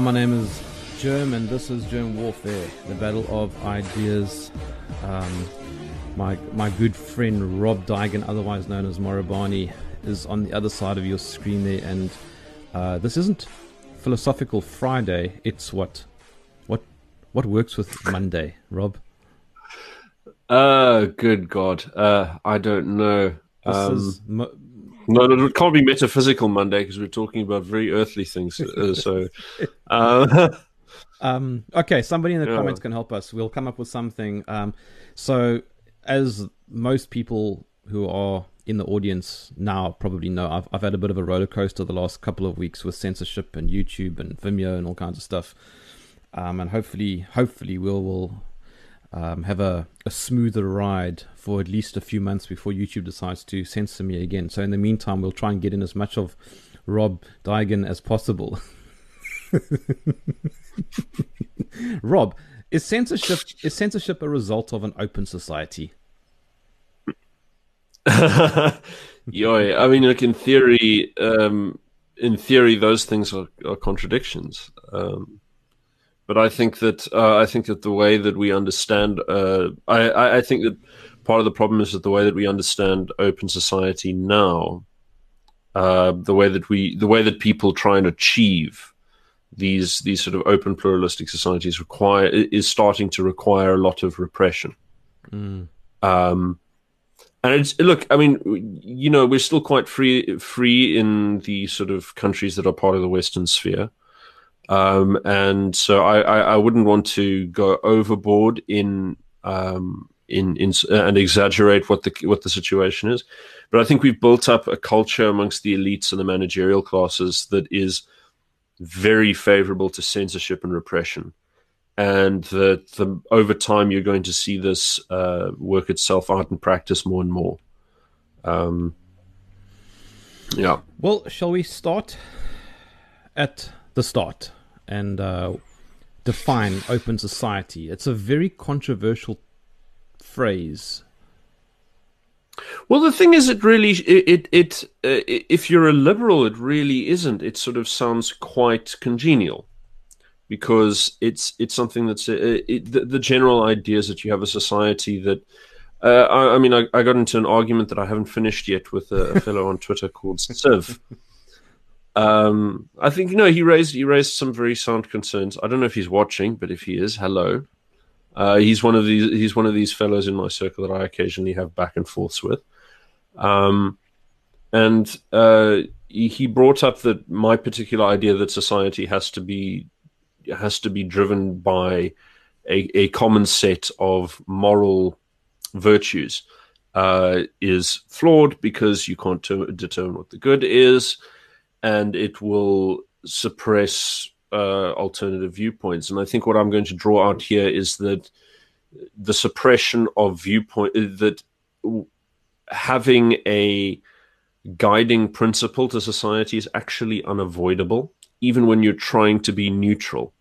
Hi, my name is Jerm, and this is Jerm Warfare, the battle of ideas. Um, my my good friend Rob Dygan, otherwise known as Morabani, is on the other side of your screen there, and uh, this isn't philosophical Friday. It's what what what works with Monday, Rob. Uh, good God. Uh, I don't know. This Um, is mo- no, no, it can't be metaphysical Monday because we're talking about very earthly things. Uh, so, uh, Um, okay, somebody in the Yeah. comments can help us. We'll come up with something. Um, so, as most people who are in the audience now probably know, I've, I've had a bit of a roller coaster the last couple of weeks with censorship and YouTube and Vimeo and all kinds of stuff. Um, and hopefully, hopefully, we'll will um, have a, a smoother ride for at least a few months before YouTube decides to censor me again. So, in the meantime, we'll try and get in as much of Rob Dygan as possible. Rob, is censorship is censorship a result of an open society? Yoy, I mean, like in theory, um, in theory, those things are, are contradictions. Um, but I think that uh, I think that the way that we understand, uh, I, I think that part of the problem is that the way that we understand open society now, uh, the way that we, the way that people try and achieve these these sort of open pluralistic societies require is starting to require a lot of repression. Um, and it's look, I mean, you know, we're still quite free free in the sort of countries that are part of the Western sphere. Um, and so I, I, I wouldn't want to go overboard in um, in in and exaggerate what the what the situation is. But I think we've built up a culture amongst the elites and the managerial classes that is very favorable to censorship and repression and that the, over time you're going to see this uh, work itself out in practice more and more. Um, yeah. Well, shall we start at the start and uh, define open society? It's a very controversial phrase. Well, the thing is, it really, it, it, uh, if you're a liberal, it really isn't. It sort of sounds quite congenial because it's it's something that's uh, it, the, the general idea is that you have a society that. Uh, I, I mean, I, I got into an argument that I haven't finished yet with a, a fellow on Twitter called Civ. Um, I think you know he raised he raised some very sound concerns. I don't know if he's watching, but if he is, hello. Uh, he's one of these. He's one of these fellows in my circle that I occasionally have back and forths with. Um, and uh, he, brought up that my particular idea that society has to be has to be driven by a, a common set of moral virtues uh, is flawed because you can't ter- determine what the good is, and it will suppress uh, alternative viewpoints. And I think what I'm going to draw out here is that the suppression of viewpoint that having a guiding principle to society is actually unavoidable, even when you're trying to be neutral,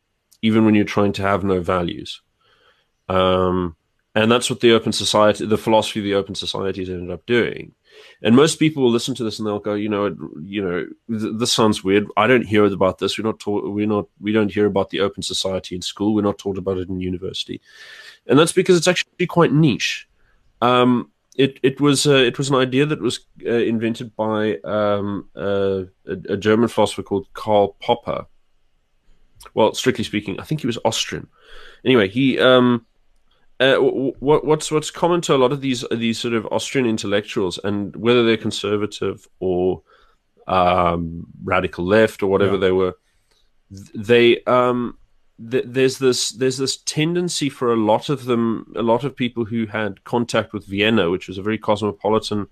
even when you're trying to have no values. Um, and that's what the open society, the philosophy of the open society has ended up doing. And most people will listen to this and they'll go, you know, you know, th- this sounds weird. I don't hear about this. We're not taught. We're not. We don't hear about the open society in school. We're not taught about it in university, and that's because it's actually quite niche. Um, it it was uh, it was an idea that was uh, invented by um, uh, a, a German philosopher called Karl Popper. Well, strictly speaking, I think he was Austrian. Anyway, he um, uh, what, what's what's common to a lot of these these sort of Austrian intellectuals, and whether they're conservative or um, radical left or whatever Yeah. they were, they um, th- there's this there's this tendency for a lot of them, a lot of people who had contact with Vienna, which was a very cosmopolitan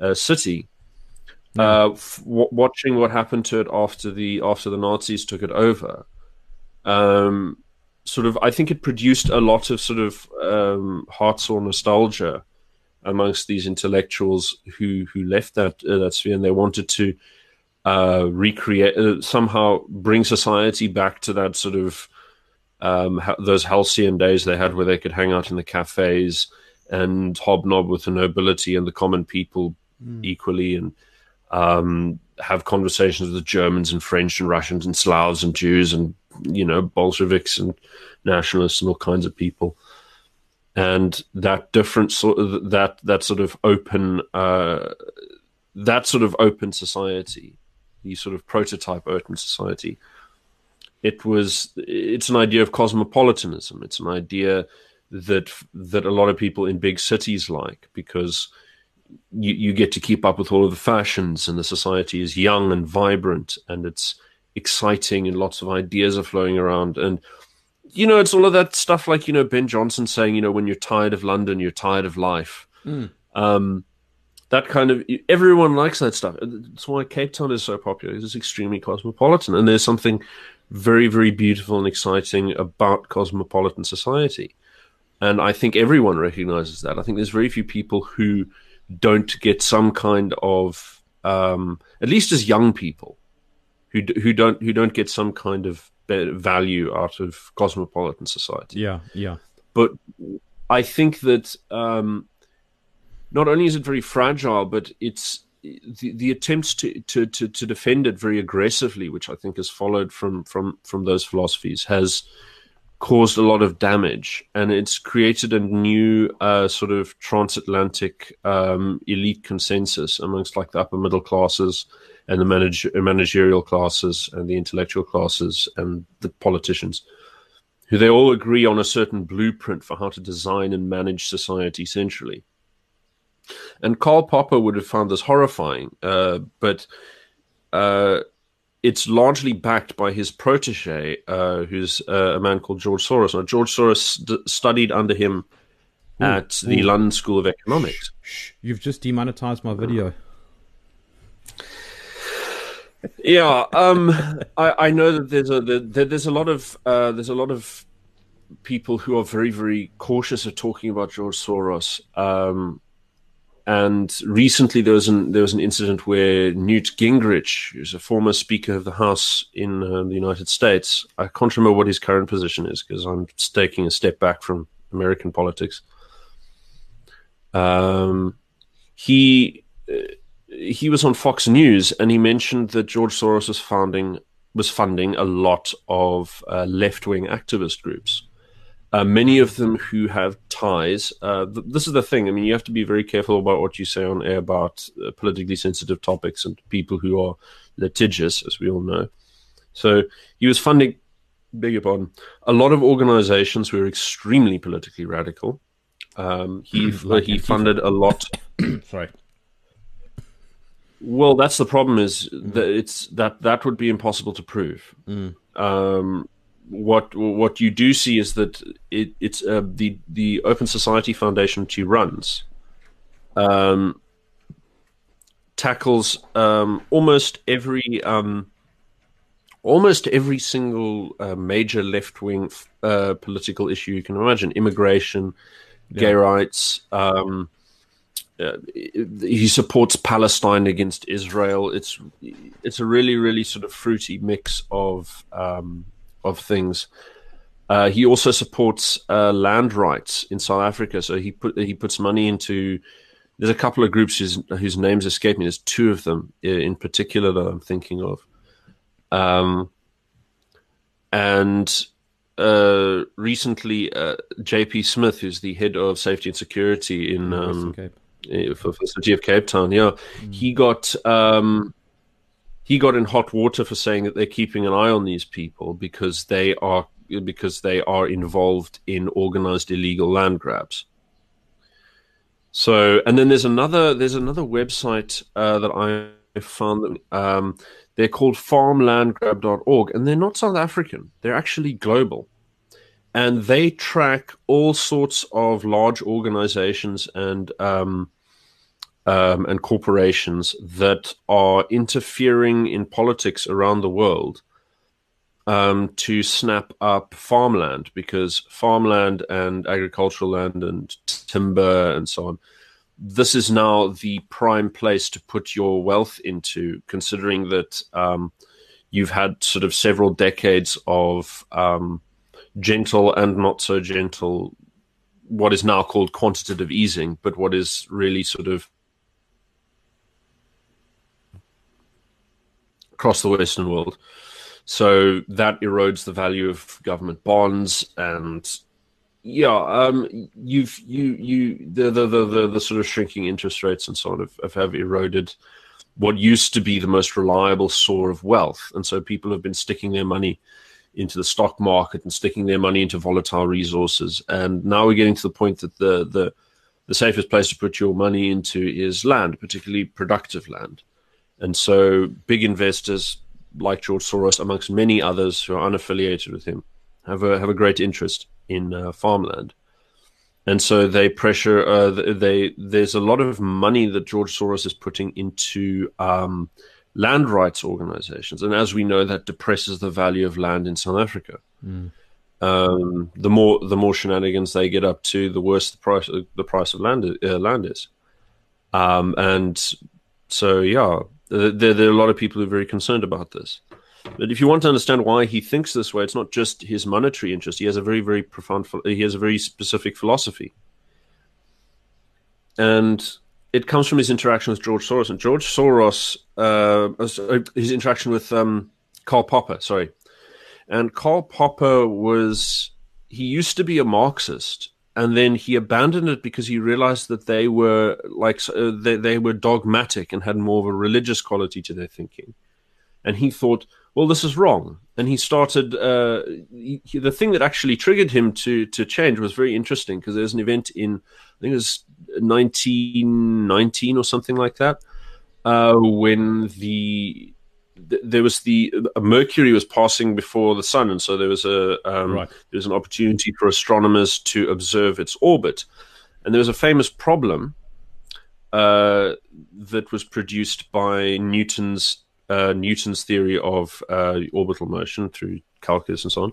uh, city. Uh, f- w- watching what happened to it after the after the Nazis took it over, um, sort of I think it produced a lot of sort of um, heart sore nostalgia amongst these intellectuals who who left that uh, that sphere and they wanted to uh, recreate uh, somehow bring society back to that sort of um, ha- those halcyon days they had where they could hang out in the cafes and hobnob with the nobility and the common people mm. equally and um, have conversations with Germans and French and Russians and Slavs and Jews and you know Bolsheviks and nationalists and all kinds of people. And that different sort of that that sort of open uh, that sort of open society, the sort of prototype open society, it was it's an idea of cosmopolitanism. It's an idea that that a lot of people in big cities like because you, you get to keep up with all of the fashions and the society is young and vibrant and it's exciting and lots of ideas are flowing around. And you know it's all of that stuff like you know ben johnson saying you know when you're tired of london you're tired of life. Mm. um, that kind of everyone likes that stuff. That's why cape town is so popular it's extremely cosmopolitan and there's something very very beautiful and exciting about cosmopolitan society. And i think everyone recognizes that. I think there's very few people who don't get some kind of um, at least as young people who who don't who don't get some kind of value out of cosmopolitan society. Yeah, yeah. But I think that um, not only is it very fragile, but it's the, the attempts to, to, to, to defend it very aggressively, which I think has followed from from from those philosophies, has caused a lot of damage, and it's created a new uh, sort of transatlantic um, elite consensus amongst like the upper middle classes and the manage- managerial classes and the intellectual classes and the politicians, who they all agree on a certain blueprint for how to design and manage society centrally. And Karl Popper would have found this horrifying, uh, but uh, it's largely backed by his protege, uh, who's uh, a man called George Soros. Now, George Soros studied under him ooh, at the. London School of Economics. Shh, you've just demonetized my video. Yeah, um, I, I, know that there's a there's a lot of uh, there's a lot of people who are very very cautious of talking about George Soros. Um, and recently, there was an there was an incident where Newt Gingrich, who's a former Speaker of the House in uh, the United States, I can't remember what his current position is because I'm taking a step back from American politics. Um, he uh, he was on Fox News and he mentioned that George Soros was funding was funding a lot of uh, left wing activist groups. Uh, many of them who have ties. Uh, th- this is the thing. I mean, you have to be very careful about what you say on air about uh, politically sensitive topics and people who are litigious, as we all know. So he was funding, beg your pardon, a lot of organizations who are extremely politically radical. Um, he like he funded a lot. Sorry. Well, that's the problem. Is that it's that that would be impossible to prove. Mm. Um, what what you do see is that it, it's uh, the the Open Society Foundation which he runs um, tackles um, almost every um, almost every single uh, major left wing uh, political issue you can imagine: immigration, yeah. gay rights. Um, uh, he supports Palestine against Israel. It's it's a really really sort of fruity mix of um, of things. Uh, he also supports uh, land rights in South Africa. So he put he puts money into. There's a couple of groups whose, whose names escape me. There's two of them uh, in particular that I'm thinking of. Um, and uh, recently, uh, J.P. Smith, who's the head of safety and security in um, uh, for, for the city of Cape Town, yeah, mm. he got um, he got in hot water for saying that they're keeping an eye on these people because they are because they are involved in organized illegal land grabs. So, and then there's another there's another website uh, that I found that um, they're called farmlandgrab.org, and they're not South African; they're actually global, and they track all sorts of large organizations and um, um, and corporations that are interfering in politics around the world um, to snap up farmland because farmland and agricultural land and timber and so on. This is now the prime place to put your wealth into, considering that um, you've had sort of several decades of um, gentle and not so gentle, what is now called quantitative easing, but what is really sort of across the Western world. So that erodes the value of government bonds and yeah, um, you've you you the, the the, the sort of shrinking interest rates and so on have, have eroded what used to be the most reliable source of wealth, and so people have been sticking their money into the stock market and sticking their money into volatile resources, and now we're getting to the point that the the the safest place to put your money into is land, particularly productive land, and so big investors like George Soros, amongst many others who are unaffiliated with him, have a have a great interest in uh, farmland. And so they pressure. Uh, they there's a lot of money that George Soros is putting into um, land rights organizations, and as we know, that depresses the value of land in South Africa. Mm. Um, the more the more shenanigans they get up to, the worse the price the price of land uh, land is. Um, and so, yeah, there, there are a lot of people who are very concerned about this. But if you want to understand why he thinks this way, it's not just his monetary interest. He has a very, very profound, he has a very specific philosophy. And it comes from his interaction with George Soros. And George Soros, uh, uh, his interaction with um, Karl Popper, sorry. And Karl Popper was, he used to be a Marxist. And then he abandoned it because he realized that they were like uh, they, they were dogmatic and had more of a religious quality to their thinking. And he thought, well, this is wrong. And he started. Uh, he, the thing that actually triggered him to to change was very interesting because there's an event in I think it was 1919 or something like that uh, when the there was the Mercury was passing before the sun, and so there was a um, right. there was an opportunity for astronomers to observe its orbit, and there was a famous problem uh, that was produced by Newton's uh, Newton's theory of uh, orbital motion through calculus and so on,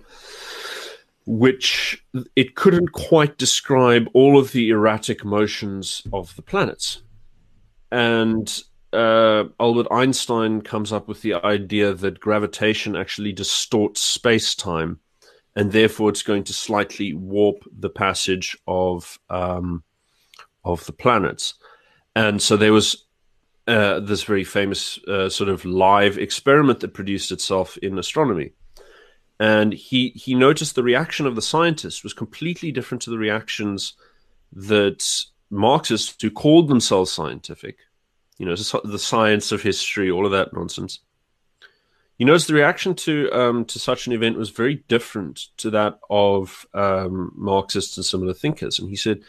which it couldn't quite describe all of the erratic motions of the planets. And uh, Albert Einstein comes up with the idea that gravitation actually distorts space time, and therefore it's going to slightly warp the passage of um, of the planets. And so there was uh, this very famous uh, sort of live experiment that produced itself in astronomy. And he he noticed the reaction of the scientists was completely different to the reactions that Marxists who called themselves scientific, you know, the science of history, all of that nonsense. You noticed the reaction to um, to such an event was very different to that of um, Marxists and similar thinkers. And he said,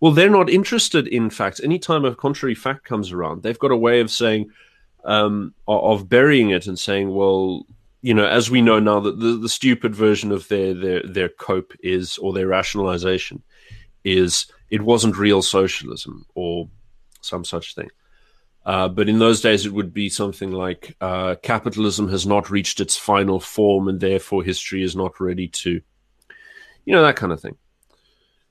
well, they're not interested in facts. Anytime a contrary fact comes around, they've got a way of saying, um, of burying it and saying, well, you know, as we know now, that the, the stupid version of their, their their cope is, or their rationalization is, it wasn't real socialism or some such thing. Uh, but in those days, it would be something like uh, capitalism has not reached its final form, and therefore history is not ready to, you know, that kind of thing.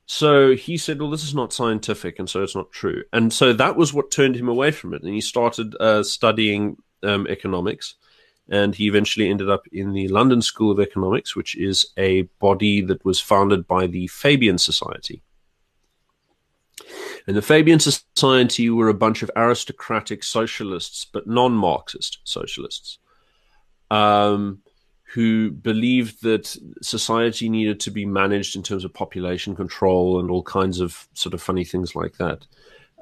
So he said, "Well, this is not scientific, and so it's not true." And so that was what turned him away from it, and he started uh, studying um, economics. And he eventually ended up in the London School of Economics, which is a body that was founded by the Fabian Society. And the Fabian Society you were a bunch of aristocratic socialists, but non-Marxist socialists. Um, who believed that society needed to be managed in terms of population control and all kinds of sort of funny things like that.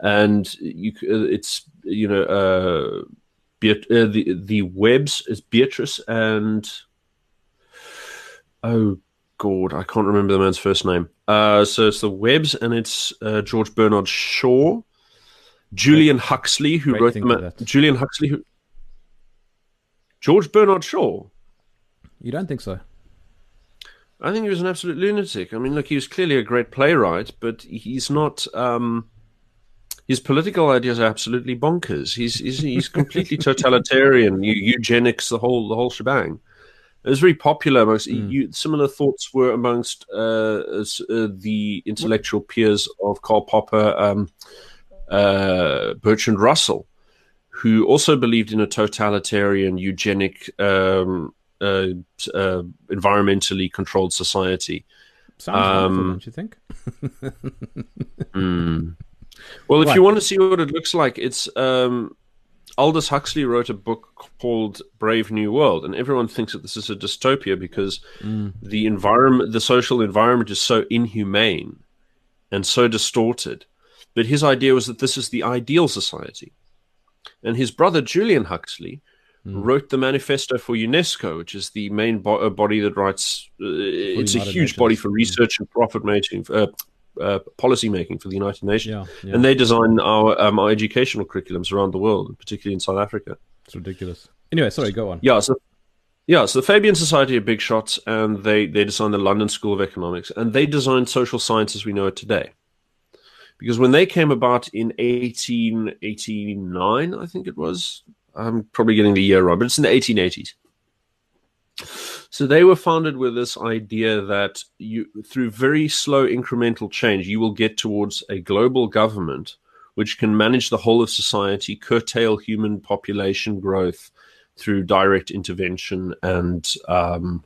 And you, uh, it's you know uh, Beat- uh, the the Webbs is Beatrice and oh god I can't remember the man's first name. Uh, so it's the Webbs, and it's uh, George Bernard Shaw, Julian Huxley who Great wrote the ma- Julian Huxley who George Bernard Shaw. You don't think so? I think he was an absolute lunatic. I mean, look, he was clearly a great playwright, but he's not. Um, his political ideas are absolutely bonkers. He's he's, he's completely totalitarian, eugenics, the whole the whole shebang. It was very popular amongst mm. you, similar thoughts were amongst uh, uh, the intellectual peers of Karl Popper, um, uh, Bertrand Russell, who also believed in a totalitarian eugenic um, uh, uh, environmentally controlled society. Sounds um, don't you think? mm. Well, if you want to see what it looks like, it's um, Aldous Huxley wrote a book called Brave New World, and everyone thinks that this is a dystopia because Mm. the environment, the social environment, is so inhumane and so distorted. But his idea was that this is the ideal society, and his brother Julian Huxley wrote the Manifesto for UNESCO, which is the main bo- uh, body that writes. Uh, it's a huge body for research and profit making, uh, uh, policy making for the United Nations Yeah, yeah. and they design our um, our educational curriculums around the world, particularly in South Africa. it's ridiculous. Anyway, sorry, go on. Yeah, so yeah, so the Fabian Society are big shots, and they they designed the London School of Economics, and they designed social science as we know it today. Because when they came about in 1889, I think it was, I'm probably getting the year wrong, but it's in the 1880s. So they were founded with this idea that you, through very slow incremental change, you will get towards a global government which can manage the whole of society, curtail human population growth through direct intervention and um,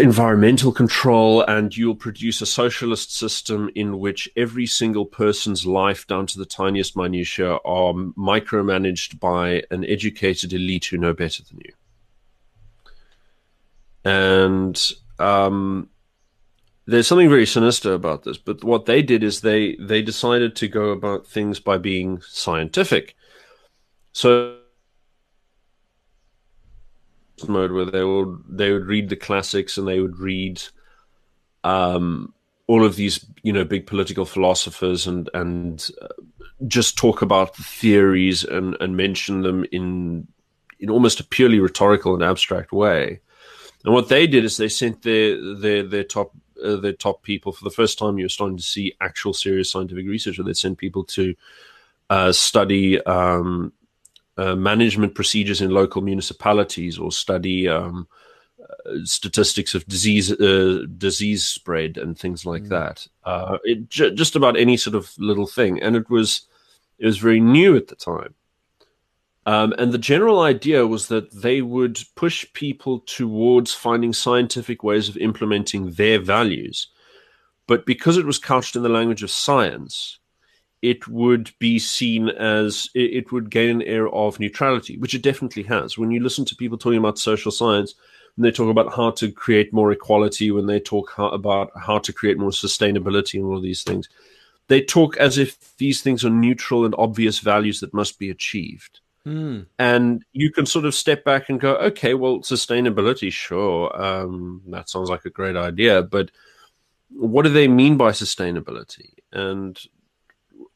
environmental control, and you'll produce a socialist system in which every single person's life, down to the tiniest minutiae, are micromanaged by an educated elite who know better than you and um, there's something very sinister about this. But what they did is they they decided to go about things by being scientific. So mode where they would they would read the classics and they would read um, all of these you know big political philosophers and and uh, just talk about the theories and and mention them in in almost a purely rhetorical and abstract way. And what they did is they sent their their their top uh, their top people for the first time. You're starting to see actual serious scientific research. Where they sent people to uh, study um, uh, management procedures in local municipalities or study um, uh, statistics of disease uh, disease spread and things like that. Uh, it j- just about any sort of little thing, and it was it was very new at the time. Um, and the general idea was that they would push people towards finding scientific ways of implementing their values. But because it was couched in the language of science, it would be seen as it, would gain an air of neutrality, which it definitely has. When you listen to people talking about social science, when they talk about how to create more equality, when they talk how, about how to create more sustainability and all these things, they talk as if these things are neutral and obvious values that must be achieved and you can sort of step back and go, okay, well, sustainability, sure, um, that sounds like a great idea, but what do they mean by sustainability, and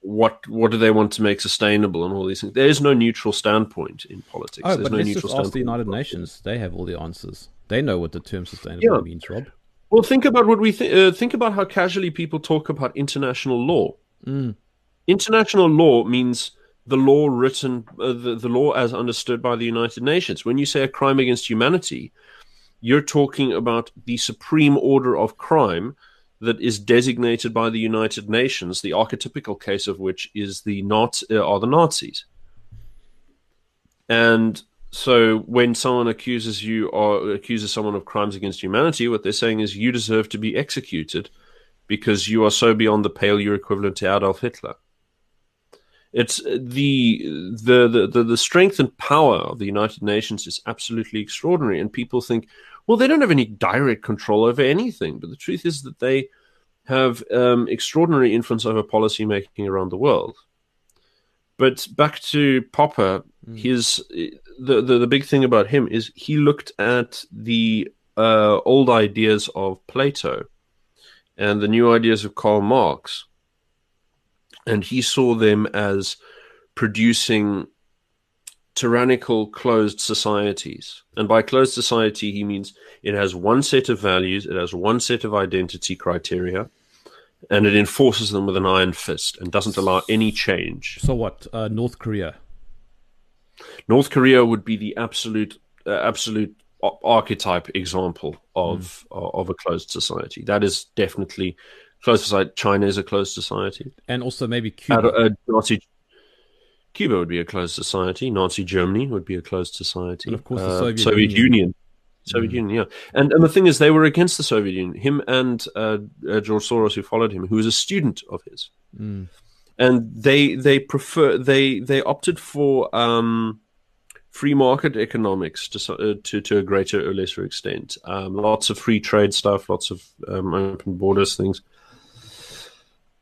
what what do they want to make sustainable, and all these things? There is no neutral standpoint in politics. Oh, There's but no let's neutral just ask the United. Nations. They have all the answers. They know what the term sustainable Yeah. means, Rob. Well, think about what we th- uh, think about how casually people talk about international law. International law means the law written, uh, the, the law as understood by the United Nations. When you say a crime against humanity, you're talking about the supreme order of crime that is designated by the United Nations. The archetypical case of which is the Nazi, uh, are the Nazis. And so when someone accuses you or accuses someone of crimes against humanity, what they're saying is you deserve to be executed because you are so beyond the pale you're equivalent to Adolf Hitler. It's the the, the the the strength and power of the United Nations is absolutely extraordinary, and people think, well, they don't have any direct control over anything. But the truth is that they have um, extraordinary influence over policy making around the world. But back to Popper, his the, the the big thing about him is he looked at the uh, old ideas of Plato and the new ideas of Karl Marx, and he saw them as producing tyrannical closed societies. And by closed society, he means it has one set of values, it has one set of identity criteria, and it enforces them with an iron fist and doesn't allow any change. So what? Uh, North Korea. North Korea would be the absolute uh, absolute archetype example of of a closed society. That is definitely closed society. China is a closed society. And also maybe Cuba. uh, Nazi Cuba would be a closed society. Nazi Germany would be a closed society. And of course the Uh, Soviet Union. Union. Soviet Union, yeah, and and the thing is, they were against the Soviet Union. Him and uh, uh, George Soros, who followed him, who was a student of his, and they they prefer they they opted for um, free market economics to uh, to to a greater or lesser extent. Um, lots of free trade stuff, lots of um, open borders things.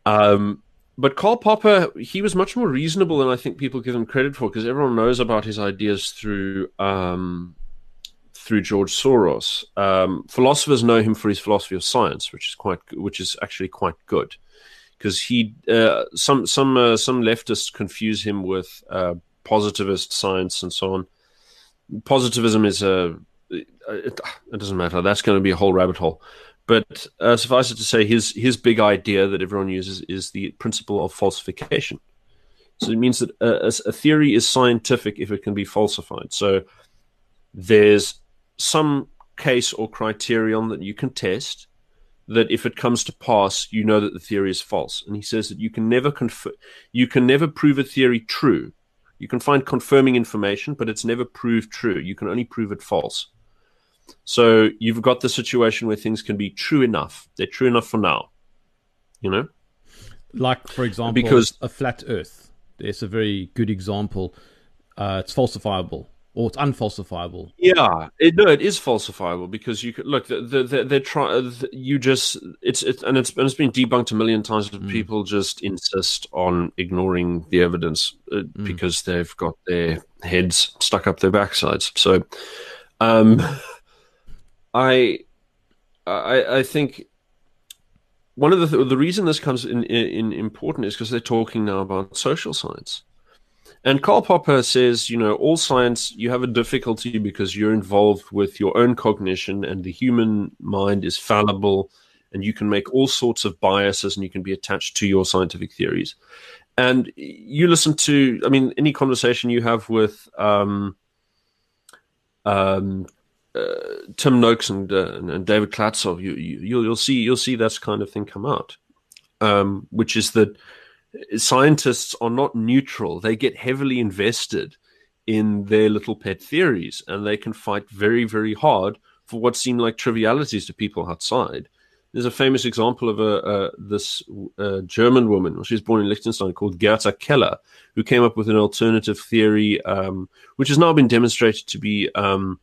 Um, but Karl Popper, he was much more reasonable than I think people give him credit for, because everyone knows about his ideas through um, through George Soros. Um, philosophers know him for his philosophy of science, which is quite, which is actually quite good, because he uh, some some uh, some leftists confuse him with uh, positivist science and so on. Positivism is a it, it doesn't matter. That's going to be a whole rabbit hole. But uh, suffice it to say, his his big idea that everyone uses is the principle of falsification. So it means that a, a theory is scientific if it can be falsified. So there's some case or criterion that you can test that if it comes to pass, you know that the theory is false. And he says that you can never conf- you can never prove a theory true. You can find confirming information, but it's never proved true. You can only prove it false. So you've got the situation where things can be true enough. They're true enough for now. You know? Like, for example, because a flat earth. It's a very good example. Uh, it's falsifiable or it's unfalsifiable. Yeah, it, no, it is falsifiable because you could look. They're, they're, they're trying. You just it's it, and it's and it's been debunked a million times. But mm. people just insist on ignoring the evidence uh, mm. because they've got their heads stuck up their backsides. So, um, I, I, I think one of the th- the reason this comes in, in, in important is because they're talking now about social science. And Karl Popper says, you know, all science, you have a difficulty because you're involved with your own cognition, and the human mind is fallible, and you can make all sorts of biases, and you can be attached to your scientific theories. And you listen to, I mean, any conversation you have with um, um, uh, Tim Noakes and, uh, and David Klatzow, you, you will you'll see you'll see that kind of thing come out, um, which is that scientists are not neutral; they get heavily invested in their little pet theories, and they can fight very very hard for what seem like trivialities to people outside. There's a famous example of a uh, this German woman. She was born in Liechtenstein called Gerta Keller, who came up with an alternative theory, um, which has now been demonstrated to be um,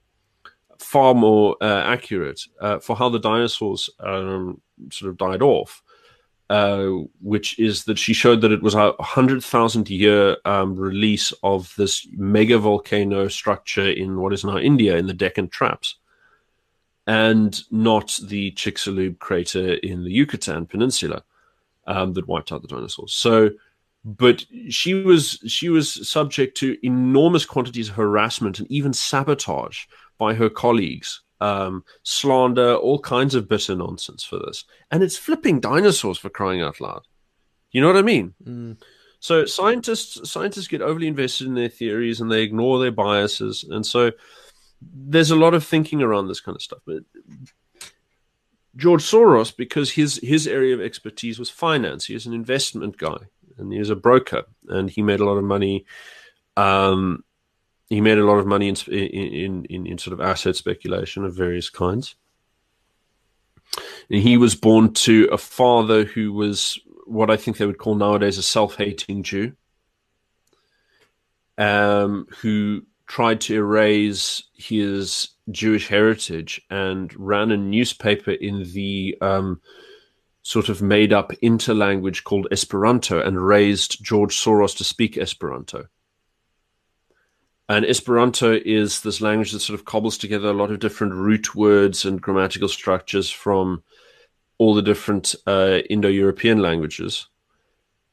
far more uh, accurate uh, for how the dinosaurs um, sort of died off. Uh, which is that she showed that it was a hundred thousand year um, release of this mega volcano structure in what is now India in the Deccan Traps, and not the Chicxulub crater in the Yucatan Peninsula um, that wiped out the dinosaurs. So, but she was she was subject to enormous quantities of harassment and even sabotage by her colleagues, um, slander, all kinds of bitter nonsense for this. And it's flipping dinosaurs for crying out loud. You know what I mean? Mm. So scientists scientists get overly invested in their theories and they ignore their biases, and so there's a lot of thinking around this kind of stuff. But George Soros, because his his area of expertise was finance, he was an investment guy and he was a broker, and he made a lot of money um, he made a lot of money in in, in, in sort of asset speculation of various kinds. And he was born to a father who was what I think they would call nowadays a self-hating Jew, um, who tried to erase his Jewish heritage and ran a newspaper in the um, sort of made-up interlanguage called Esperanto and raised George Soros to speak Esperanto. And Esperanto is this language that sort of cobbles together a lot of different root words and grammatical structures from all the different uh, Indo-European languages,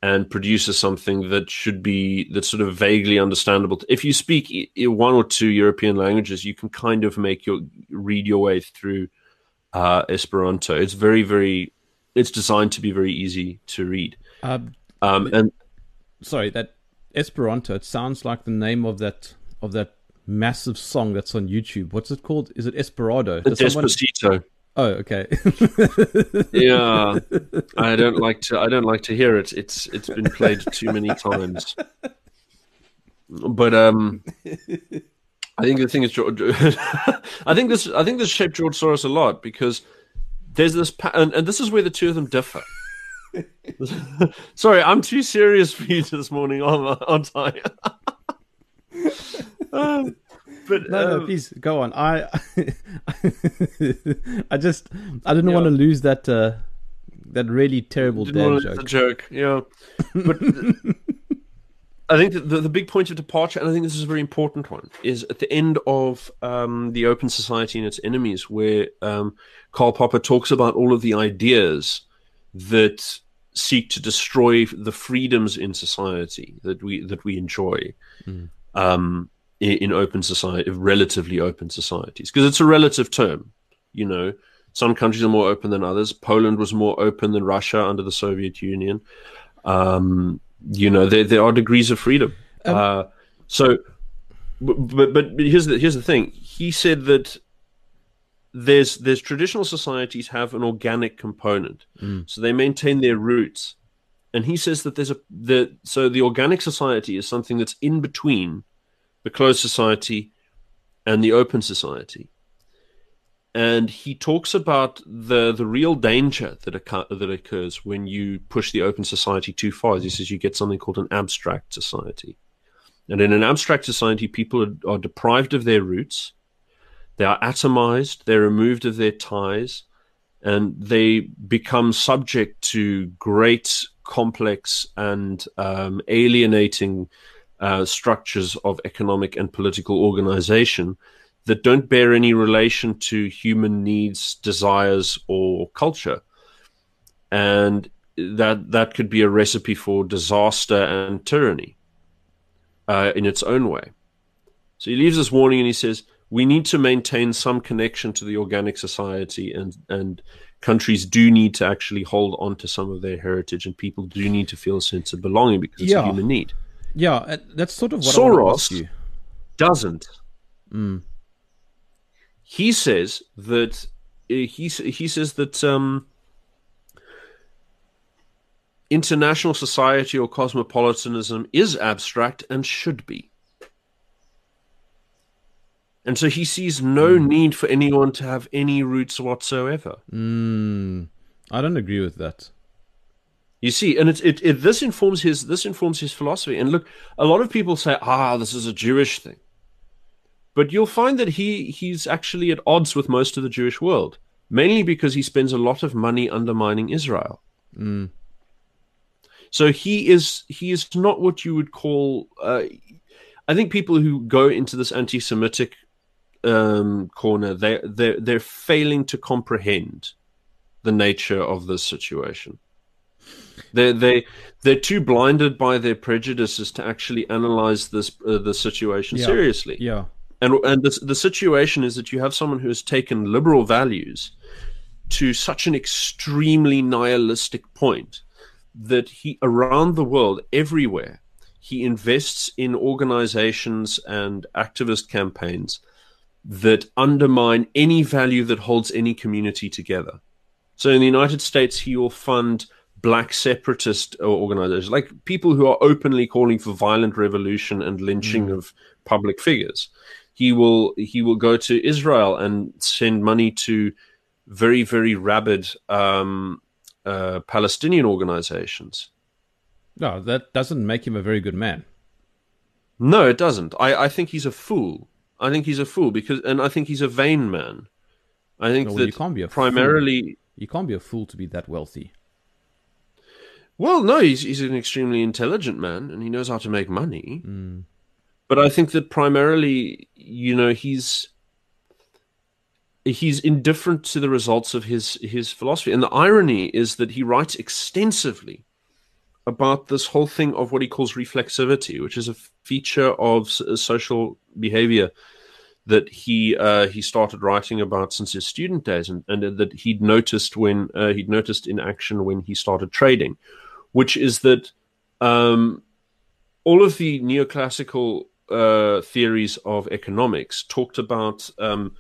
and produces something that should be that's sort of vaguely understandable. If you speak one or two European languages, you can kind of make your read your way through uh, Esperanto. It's very, very. It's designed to be very easy to read. Um, um, and sorry, that Esperanto. It sounds like the name of that of that massive song that's on YouTube. What's it called? Is it Esperado? Does Despacito. Someone... Oh, okay. yeah, I don't like to. I don't like to hear it. It's it's been played too many times. But um, I think the thing is, George, I think this. I think this shaped George Soros a lot because there's this, and, and this is where the two of them differ. Sorry, I'm too serious for you this morning, aren't I? Um, but no, um, no, please go on. I, I just, I didn't yeah. want to lose that, uh, that really terrible dad joke. joke, yeah. But I think the, the big point of departure, and I think this is a very important one, is at the end of um, the Open Society and its enemies, where um, Karl Popper talks about all of the ideas that seek to destroy the freedoms in society that we that we enjoy. Mm. Um, in, in open society, relatively open societies, because it's a relative term. You know, some countries are more open than others. Poland was more open than Russia under the Soviet Union. Um, you know, there there are degrees of freedom. Um, uh, so, but, but but here's the here's the thing. He said that there's there's traditional societies have an organic component, mm. so they maintain their roots. And he says that there's a the so the organic society is something that's in between the closed society and the open society. And he talks about the the real danger that occur, that occurs when you push the open society too far. He says you get something called an abstract society, and in an abstract society, people are, are deprived of their roots, they are atomized, they're removed of their ties, and they become subject to great, complex, and um, alienating uh, structures of economic and political organization that don't bear any relation to human needs, desires, or culture. And that that could be a recipe for disaster and tyranny uh, in its own way. So he leaves this warning and he says, we need to maintain some connection to the organic society and, and countries do need to actually hold on to some of their heritage and people do need to feel a sense of belonging because it's yeah. a human need. Yeah, uh, that's sort of what Soros doesn't. Mm. He says that uh, he he says that um, international society or cosmopolitanism is abstract and should be. And so he sees no mm. need for anyone to have any roots whatsoever. Mm. I don't agree with that. You see, and it, it, it, this informs his this informs his philosophy. And look, a lot of people say, "Ah, this is a Jewish thing," but you'll find that he he's actually at odds with most of the Jewish world, mainly because he spends a lot of money undermining Israel. Mm. So he is he is not what you would call. Uh, I think people who go into this anti-Semitic um, corner, they they they're failing to comprehend the nature of this situation. They they they're too blinded by their prejudices to actually analyze this uh, the situation yeah. seriously. Yeah. And and the the situation is that you have someone who has taken liberal values to such an extremely nihilistic point that he around the world everywhere he invests in organizations and activist campaigns that undermine any value that holds any community together. So in the United States, he will fund black separatist organizations, like people who are openly calling for violent revolution and lynching mm. of public figures. He will he will go to Israel and send money to very very rabid um, uh, Palestinian organizations. No, that doesn't make him a very good man. No, it doesn't. I, I think he's a fool. I think he's a fool because, and I think he's a vain man. I think no, that you can't be a primarily fool. you can't be a fool to be that wealthy. Well, no, he's he's an extremely intelligent man, and he knows how to make money. Mm. But I think that primarily, you know, he's he's indifferent to the results of his his philosophy. And the irony is that he writes extensively about this whole thing of what he calls reflexivity, which is a feature of social behavior that he uh, he started writing about since his student days, and, and that he'd noticed when uh, he'd noticed in action when he started trading, which is that um, all of the neoclassical uh, theories of economics talked about um,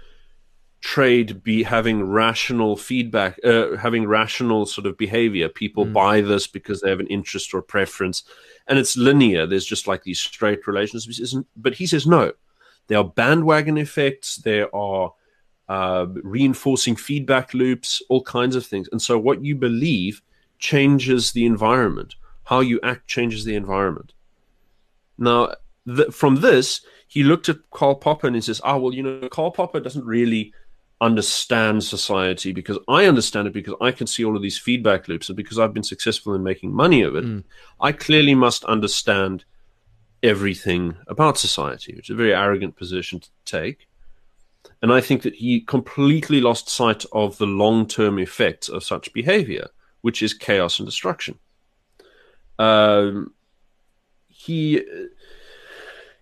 trade be having rational feedback, uh, having rational sort of behavior. People mm. buy this because they have an interest or preference, and it's linear. There's just like these straight relationships. But he says no. There are bandwagon effects. There are uh, reinforcing feedback loops, all kinds of things. And so, what you believe changes the environment. How you act changes the environment. Now, from this, he looked at Karl Popper and he says, "Ah, well, you know, Karl Popper doesn't really understand society because I understand it because I can see all of these feedback loops, and because I've been successful in making money of it, mm. I clearly must understand everything about society, which is a very arrogant position to take." And I think that he completely lost sight of the long term effects of such behavior, which is chaos and destruction. Um, he,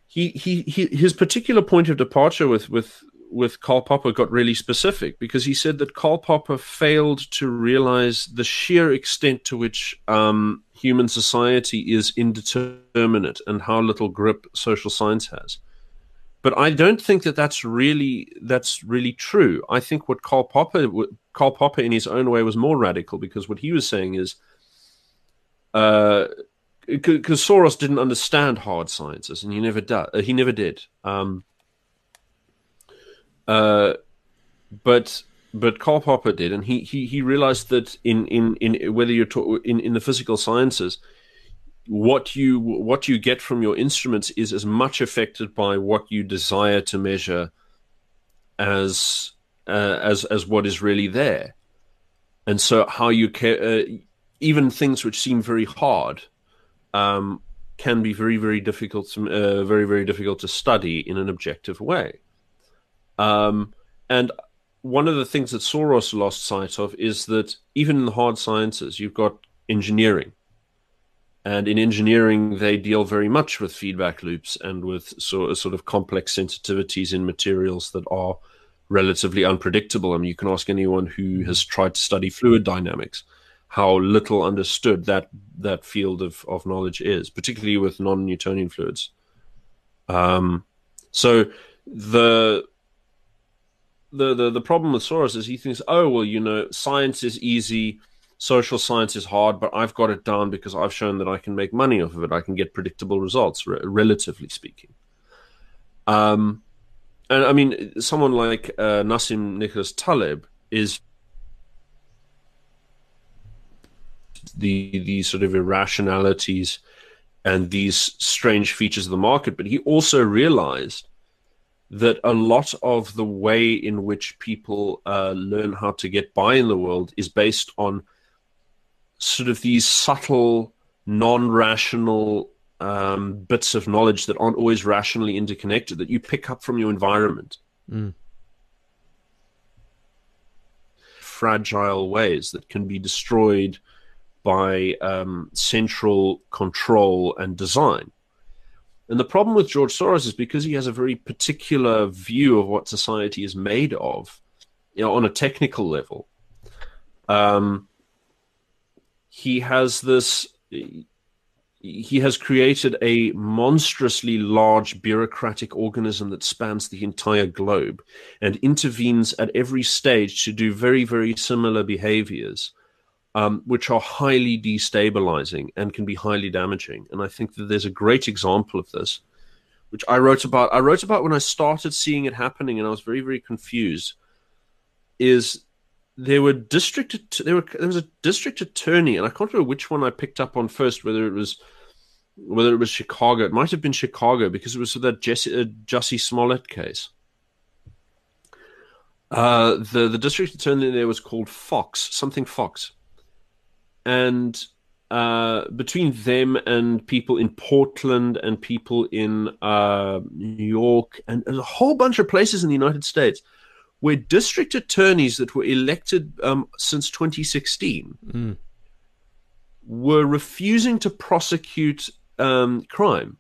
he, he, he, his particular point of departure with, with, with Karl Popper got really specific because he said that Karl Popper failed to realize the sheer extent to which um, human society is indeterminate and how little grip social science has. But I don't think that that's really that's really true. I think what Karl Popper Karl Popper in his own way was more radical because what he was saying is, uh, because Soros didn't understand hard sciences and he never did. Uh, he never did. Um, uh, but but Karl Popper did, and he he he realized that in in in whether you're talk, in in the physical sciences, what you what you get from your instruments is as much affected by what you desire to measure as uh, as as what is really there. And so how you ca- uh, even things which seem very hard um, can be very very difficult to, uh, very very difficult to study in an objective way. Um, and one of the things that Soros lost sight of is that even in the hard sciences you've got engineering and in engineering, they deal very much with feedback loops and with sort of, sort of complex sensitivities in materials that are relatively unpredictable. I mean, you can ask anyone who has tried to study fluid dynamics how little understood that that field of, of knowledge is, particularly with non-Newtonian fluids. Um, so the the, the the problem with Soros is he thinks, oh well, you know, science is easy social science is hard, but I've got it down because I've shown that I can make money off of it. I can get predictable results, re- relatively speaking. Um, and I mean, someone like uh, Nassim Nicholas Taleb is the the sort of irrationalities and these strange features of the market, but he also realized that a lot of the way in which people uh, learn how to get by in the world is based on sort of these subtle, non-rational um, bits of knowledge that aren't always rationally interconnected that you pick up from your environment. Mm. Fragile ways that can be destroyed by um, central control and design. And the problem with George Soros is because he has a very particular view of what society is made of, you know, on a technical level. Um, he has this he has created a monstrously large bureaucratic organism that spans the entire globe and intervenes at every stage to do very, very similar behaviors, um, which are highly destabilizing and can be highly damaging. And I think that there's a great example of this, which I wrote about. I wrote about when I started seeing it happening, and I was very, very confused. Is there were district there were there was a district attorney, and I can't remember which one I picked up on first. Whether it was whether it was Chicago, it might have been Chicago because it was that Jesse, uh, Jussie Smollett case. Uh, the the district attorney there was called Foxx, something Foxx, and uh, between them and people in Portland and people in uh, New York and, and, a whole bunch of places in the United States, where district attorneys that were elected um, since 2016 mm. were refusing to prosecute um, crime,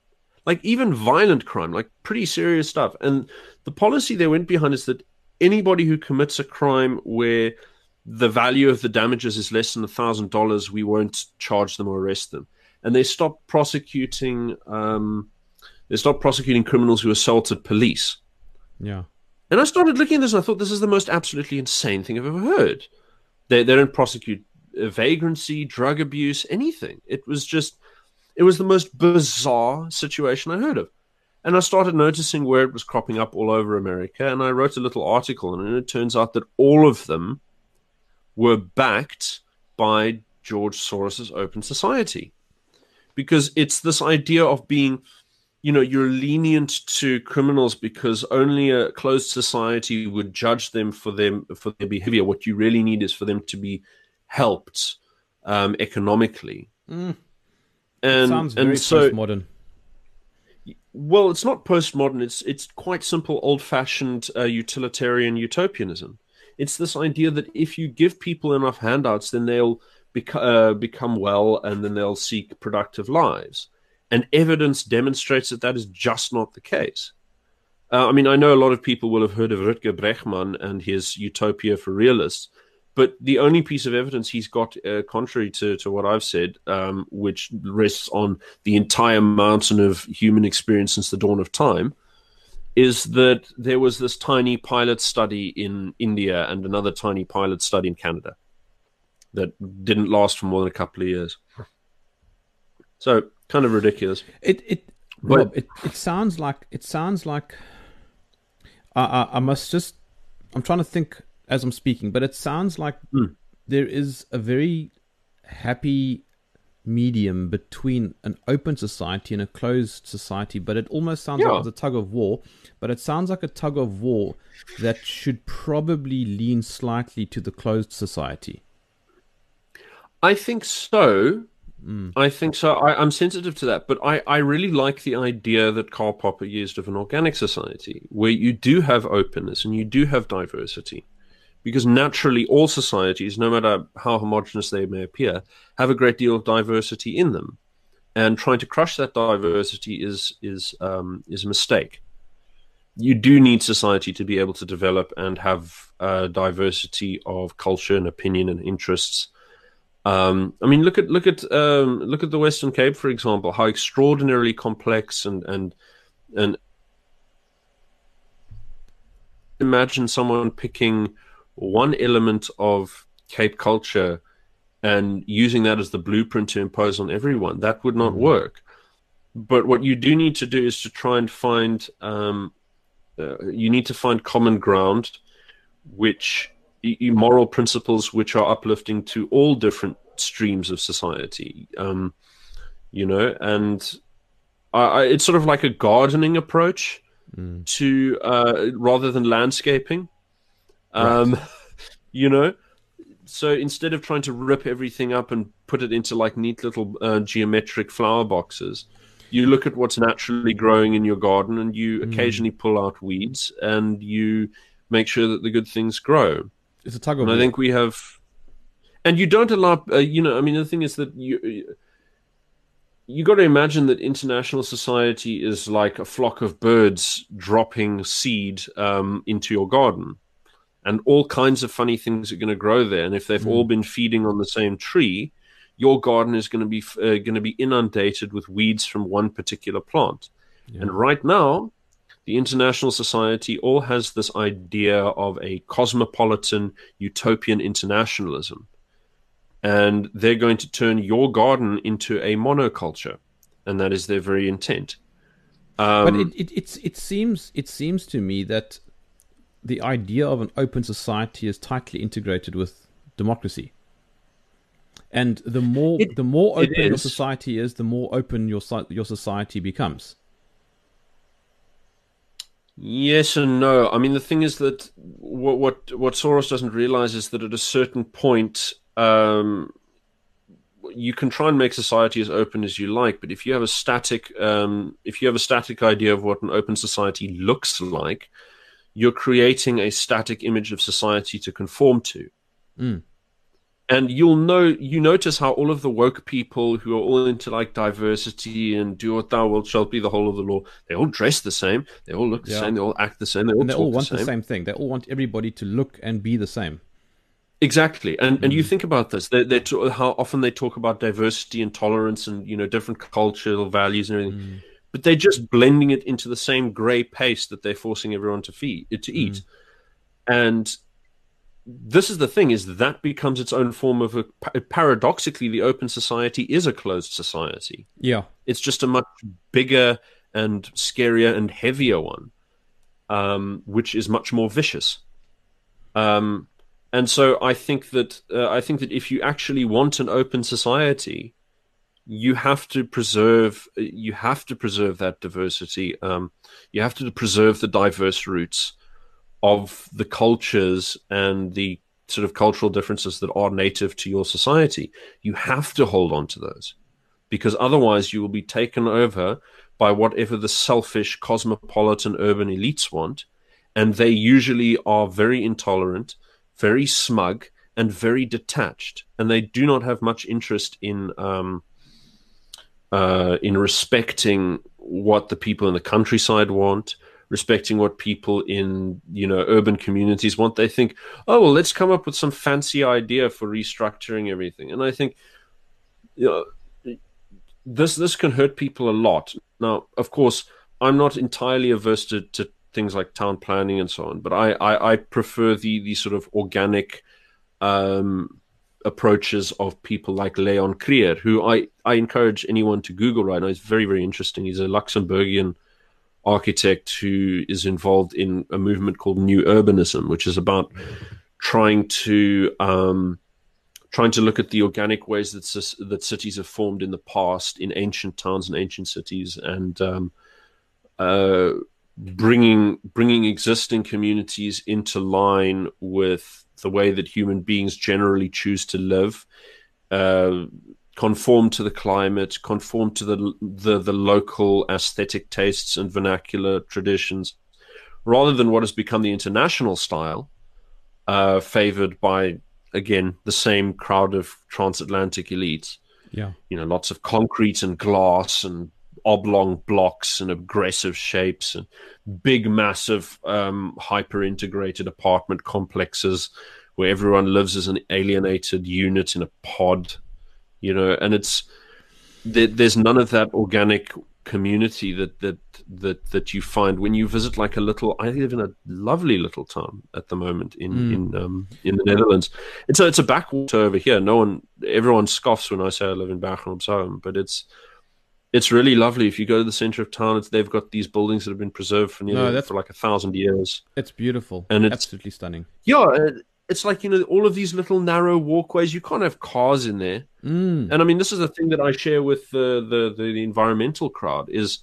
like even violent crime, like pretty serious stuff. And the policy they went behind is that anybody who commits a crime where the value of the damages is less than a thousand dollars, we won't charge them or arrest them. And they stopped prosecuting. Um, they stopped prosecuting criminals who assaulted police. Yeah. And I started looking at this and I thought this is the most absolutely insane thing I've ever heard. They, they don't prosecute vagrancy, drug abuse, anything. It was just, it was the most bizarre situation I heard of. And I started noticing where it was cropping up all over America. And I wrote a little article, and it turns out that all of them were backed by George Soros's open society because it's this idea of being you know you're lenient to criminals because only a closed society would judge them for them for their behavior. What you really need is for them to be helped um, economically. Mm. and Sounds very and so postmodern. well it's not postmodern. It's it's quite simple old-fashioned uh, utilitarian utopianism. It's this idea that if you give people enough handouts then they'll bec- uh, become well and then they'll seek productive lives and evidence demonstrates that that is just not the case uh, i mean i know a lot of people will have heard of rutger bregman and his utopia for realists but the only piece of evidence he's got, uh, contrary to, to what I've said, um, which rests on the entire mountain of human experience since the dawn of time, is that there was this tiny pilot study in India and another tiny pilot study in Canada that didn't last for more than a couple of years. So kind of ridiculous. It it But- Rob, it it sounds like it sounds like I, I I must just I'm trying to think as I'm speaking, but it sounds like Hmm. there is a very happy medium between an open society and a closed society, but it almost sounds Yeah. like it's a tug of war. But it sounds like a tug of war that should probably lean slightly to the closed society. I think so. I think so. I, I'm sensitive to that, but I, I really like the idea that Karl Popper used of an organic society where you do have openness and you do have diversity. Because naturally, all societies, no matter how homogenous they may appear, have a great deal of diversity in them. And trying to crush that diversity is is um, is a mistake. You do need society to be able to develop and have a diversity of culture and opinion and interests. Um, I mean, look at look at um, look at the Western Cape, for example. How extraordinarily complex and and and imagine someone picking one element of Cape culture and using that as the blueprint to impose on everyone. That would not work. But what you do need to do is to try and find um, uh, you need to find common ground, which moral principles which are uplifting to all different streams of society. Um, you know, and I, I, it's sort of like a gardening approach to uh, rather than landscaping. Um, you know, so instead of trying to rip everything up and put it into like neat little uh, geometric flower boxes, you look at what's naturally growing in your garden and you occasionally pull out weeds and you make sure that the good things grow. It's a tug of And I think we have, and you don't allow, uh, you know, I mean, the thing is that you, you got to imagine that international society is like a flock of birds dropping seed um, into your garden, and all kinds of funny things are going to grow there. And if they've all been feeding on the same tree, your garden is going to be uh, going to be inundated with weeds from one particular plant. And right now, the international society all has this idea of a cosmopolitan utopian internationalism. And they're going to turn your garden into a monoculture. And that is their very intent. Um, but it, it it's it seems it seems to me that the idea of an open society is tightly integrated with democracy. And the more It- the more open your society is, the more open your your society becomes. Yes and no. I mean, the thing is that what what what Soros doesn't realize is that at a certain point, um, you can try and make society as open as you like, but if you have a static, um, if you have a static idea of what an open society looks like, you're creating a static image of society to conform to. Mm. And you'll know you notice how all of the woke people who are all into like diversity and do what thou wilt shall be the whole of the law, they all dress the same, they all look the Yeah. same, they all act the same, they all And they all want the the same. same thing. They all want everybody to look and be the same. Exactly, and and Mm. you think about this, they, they talk, how often they talk about diversity and tolerance and you know different cultural values and everything, Mm. but they're just blending it into the same grey paste that they're forcing everyone to feed to eat, and this is the thing: is that becomes its own form of a paradoxically, the open society is a closed society. Yeah. It's just a much bigger and scarier and heavier one, um, which is much more vicious. Um, and so I think that uh, I think that if you actually want an open society, you have to preserve you have to preserve that diversity. Um, you have to preserve the diverse roots of the cultures and the sort of cultural differences that are native to your society. You have to hold on to those because otherwise you will be taken over by whatever the selfish cosmopolitan urban elites want. And they usually are very intolerant, very smug, and very detached. And they do not have much interest in um, uh, in respecting what the people in the countryside want, respecting what people in you know urban communities want. They think, oh well, let's come up with some fancy idea for restructuring everything. And I think, you know, this this can hurt people a lot. Now, of course, I'm not entirely averse to, to things like town planning and so on, but I I, I prefer the the sort of organic. Um, approaches of people like Leon Krier, who I, I encourage anyone to Google right now. He's very, very interesting. He's a Luxembourgian architect who is involved in a movement called New Urbanism, which is about trying to um, trying to look at the organic ways that that cities have formed in the past in ancient towns and ancient cities, and um, uh, bringing bringing existing communities into line with the way that human beings generally choose to live. Uh, conform to the climate, conform to the, the the local aesthetic tastes and vernacular traditions, rather than what has become the international style, uh, favored by again the same crowd of transatlantic elites. Yeah, you know, lots of concrete and glass and oblong blocks and aggressive shapes and big, massive, um, hyper integrated apartment complexes where everyone lives as an alienated unit in a pod you know, and it's there, there's none of that organic community that that that that you find when you visit like a little I live in a lovely little town at the moment in mm. in um in the Netherlands. It's a it's a backwater over here. No one everyone scoffs when I say I live in Bergen op Zoom, but it's it's really lovely. If you go to the center of town, they've got these buildings that have been preserved for nearly no, for like a thousand years. It's beautiful and it's absolutely stunning. Yeah, it's like you know all of these little narrow walkways. You can't have cars in there. Mm. And I mean, this is the thing that I share with the, the the environmental crowd is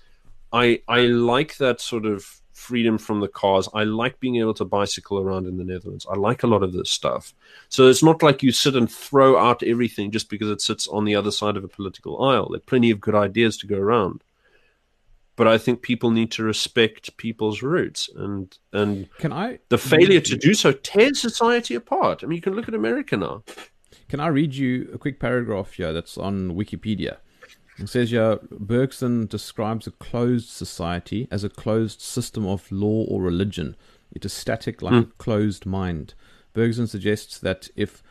I I like that sort of freedom from the cars. I like being able to bicycle around in the Netherlands. I like a lot of this stuff. So it's not like you sit and throw out everything just because it sits on the other side of a political aisle. There are plenty of good ideas to go around but I think people need to respect people's roots and and can I the failure to do so tears society apart. I mean, you can look at America now. Can I read you a quick paragraph here that's on Wikipedia? It says here Bergson describes a closed society as a closed system of law or religion. It is static like mm. a closed mind. Bergson suggests that if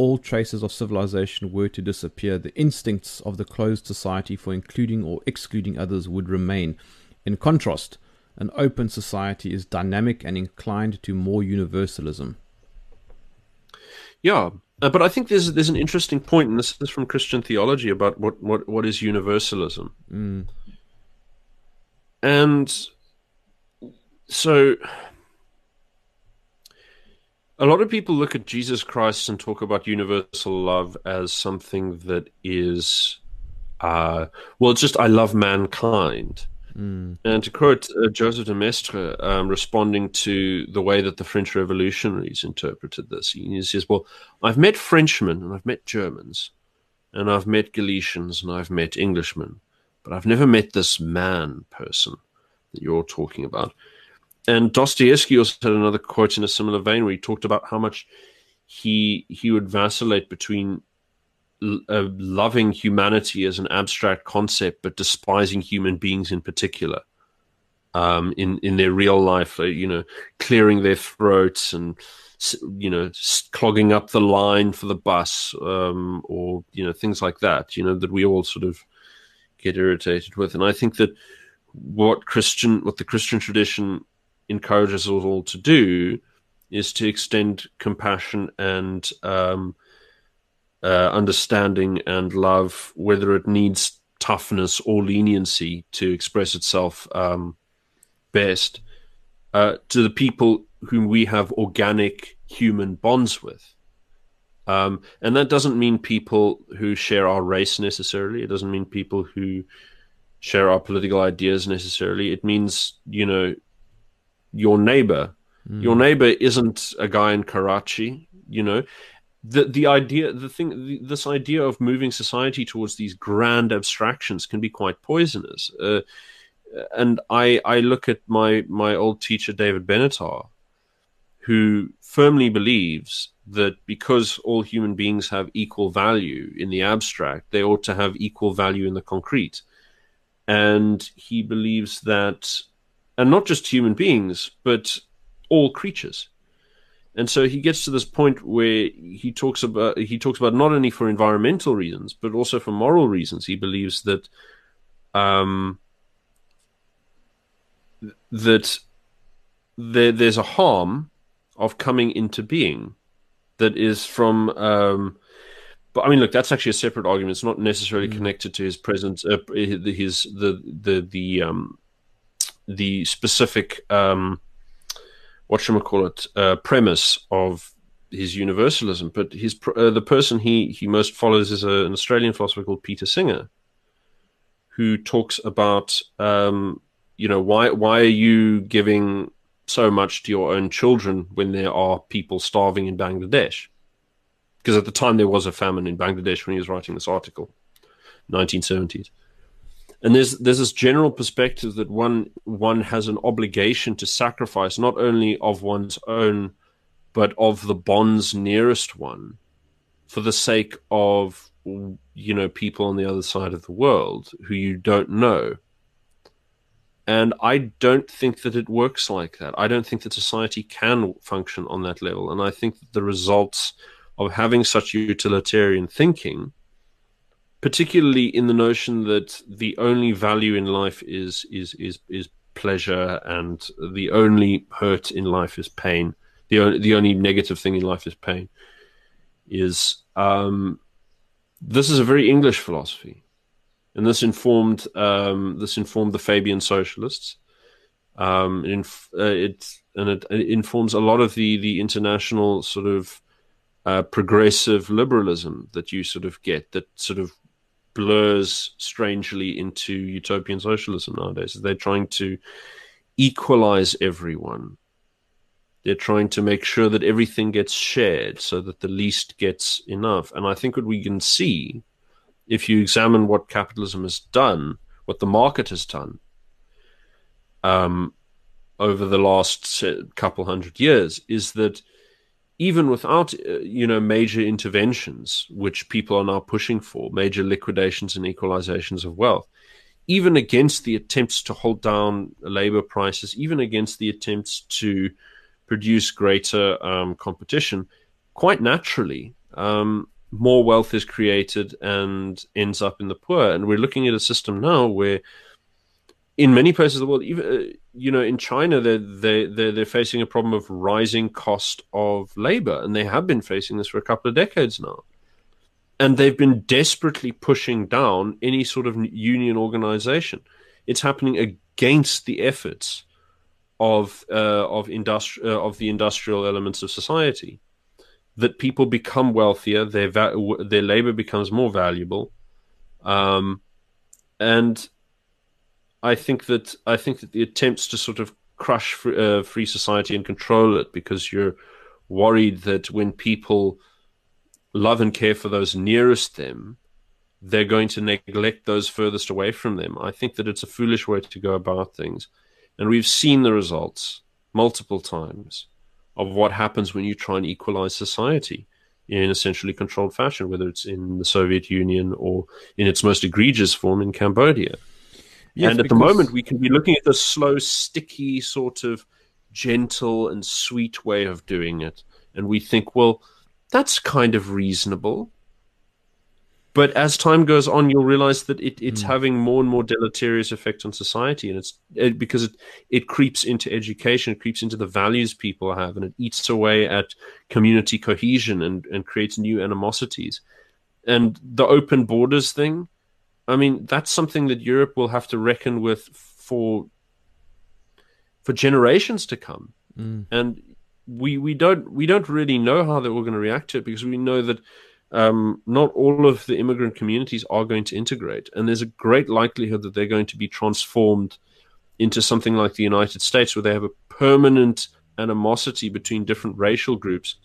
all traces of civilization were to disappear, the instincts of the closed society for including or excluding others would remain. In contrast, an open society is dynamic and inclined to more universalism. Yeah, uh, but I think there's there's an interesting point, and this is from Christian theology about what what, what is universalism, mm. and so a lot of people look at Jesus Christ and talk about universal love as something that is, uh, well, just I love mankind. Mm. And to quote uh, Joseph de Maistre, um, responding to the way that the French revolutionaries interpreted this, he says, Well, I've met Frenchmen and I've met Germans and I've met Galicians and I've met Englishmen, but I've never met this man person that you're talking about. And Dostoevsky also had another quote in a similar vein where he talked about how much he he would vacillate between uh, loving humanity as an abstract concept, but despising human beings in particular. Um, in in their real life, uh, you know, clearing their throats and you know clogging up the line for the bus, um, or you know things like that. You know that we all sort of get irritated with, and I think that what Christian, what the Christian tradition encourages us all to do is to extend compassion and um, uh, understanding and love, whether it needs toughness or leniency to express itself um, best, uh, to the people whom we have organic human bonds with. Um, and that doesn't mean people who share our race necessarily. It doesn't mean people who share our political ideas necessarily. It means, you know, your neighbor. Mm. Your neighbor isn't a guy in Karachi, you know. The the idea the thing the, this idea of moving society towards these grand abstractions can be quite poisonous. Uh, and I I look at my my old teacher David Benatar who firmly believes that because all human beings have equal value in the abstract, they ought to have equal value in the concrete. And he believes that, and not just human beings, but all creatures. And so he gets to this point where he talks about he talks about not only for environmental reasons, but also for moral reasons. He believes that um, that there, there's a harm of coming into being that is from um, but I mean, look, that's actually a separate argument. It's not necessarily mm. connected to his presence, uh, his the the the um, the specific um, what should we call it uh, premise of his universalism. But his uh, the person he he most follows is a, an Australian philosopher called Peter Singer, who talks about um, you know why why are you giving so much to your own children when there are people starving in Bangladesh. Because at the time there was a famine in Bangladesh when he was writing this article, 1970s. And there's there's this general perspective that one one has an obligation to sacrifice not only of one's own, but of the bonds nearest one, for the sake of you know people on the other side of the world who you don't know and I don't think that it works like that. I don't think that society can function on that level. And I think that the results of having such utilitarian thinking, particularly in the notion that the only value in life is is is is pleasure and the only hurt in life is pain. The only the only negative thing in life is pain. Is um, this is a very English philosophy and this informed um, this informed the Fabian socialists. Um, it, uh, it, and it, it, informs a lot of the the international sort of uh, progressive liberalism that you sort of get that sort of blurs strangely into utopian socialism nowadays. They're trying to equalize everyone. They're trying to make sure that everything gets shared so that the least gets enough. And I think what we can see if you examine what capitalism has done, what the market has done um, over the last couple hundred years, is that even without uh, you know major interventions, which people are now pushing for, major liquidations and equalizations of wealth, even against the attempts to hold down labor prices, even against the attempts to produce greater um, competition, quite naturally, um, more wealth is created and ends up in the poor. And we're looking at a system now where, in many places of the world, even uh, you know, in China, they're they they're, they're facing a problem of rising cost of labor, and they have been facing this for a couple of decades now. And they've been desperately pushing down any sort of union organization. It's happening against the efforts of uh, of industri- uh, of the industrial elements of society that people become wealthier, their va- their labor becomes more valuable, um, and I think that I think that the attempts to sort of crush free, uh, free society and control it because you're worried that when people love and care for those nearest them, they're going to neglect those furthest away from them. I think that it's a foolish way to go about things, and we've seen the results multiple times of what happens when you try and equalize society in a centrally controlled fashion, whether it's in the Soviet Union or in its most egregious form in Cambodia. Yes, and at because... the moment, we can be looking at the slow, sticky, sort of gentle and sweet way of doing it. And we think, well, that's kind of reasonable. But as time goes on, you'll realize that it, it's mm. having more and more deleterious effect on society, and it's it, because it it creeps into education, it creeps into the values people have, and it eats away at community cohesion and and creates new animosities. And the open borders thing, I mean, that's something that Europe will have to reckon with for for generations to come. Mm. And we we don't we don't really know how they're all going to react to it because we know that um, not all of the immigrant communities are going to integrate, and there's a great likelihood that they're going to be transformed into something like the United States, where they have a permanent animosity between different racial groups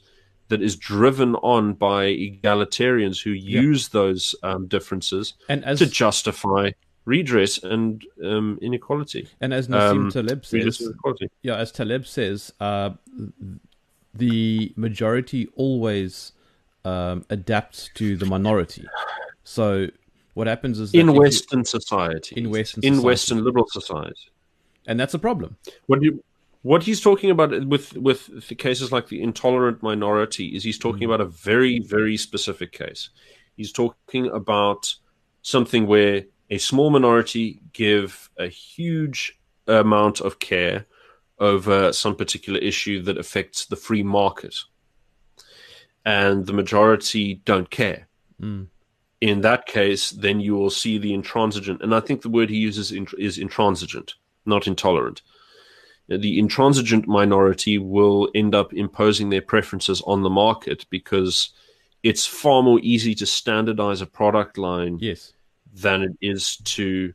that is driven on by egalitarians who use those um, differences and as, to justify redress and um, inequality. And as Nassim um, Taleb says, yeah, as Taleb says, uh, the majority always um, adapts to the minority. So what happens is in Western society, in Western in society. Western liberal society, and that's a problem. What do you what he's talking about with with the cases like the intolerant minority is he's talking mm. about a very very specific case. He's talking about something where a small minority give a huge amount of care over some particular issue that affects the free market and the majority don't care. Mm. In that case, then you will see the intransigent, and I think the word he uses is intransigent, not intolerant. The intransigent minority will end up imposing their preferences on the market because it's far more easy to standardize a product line yes. than it is to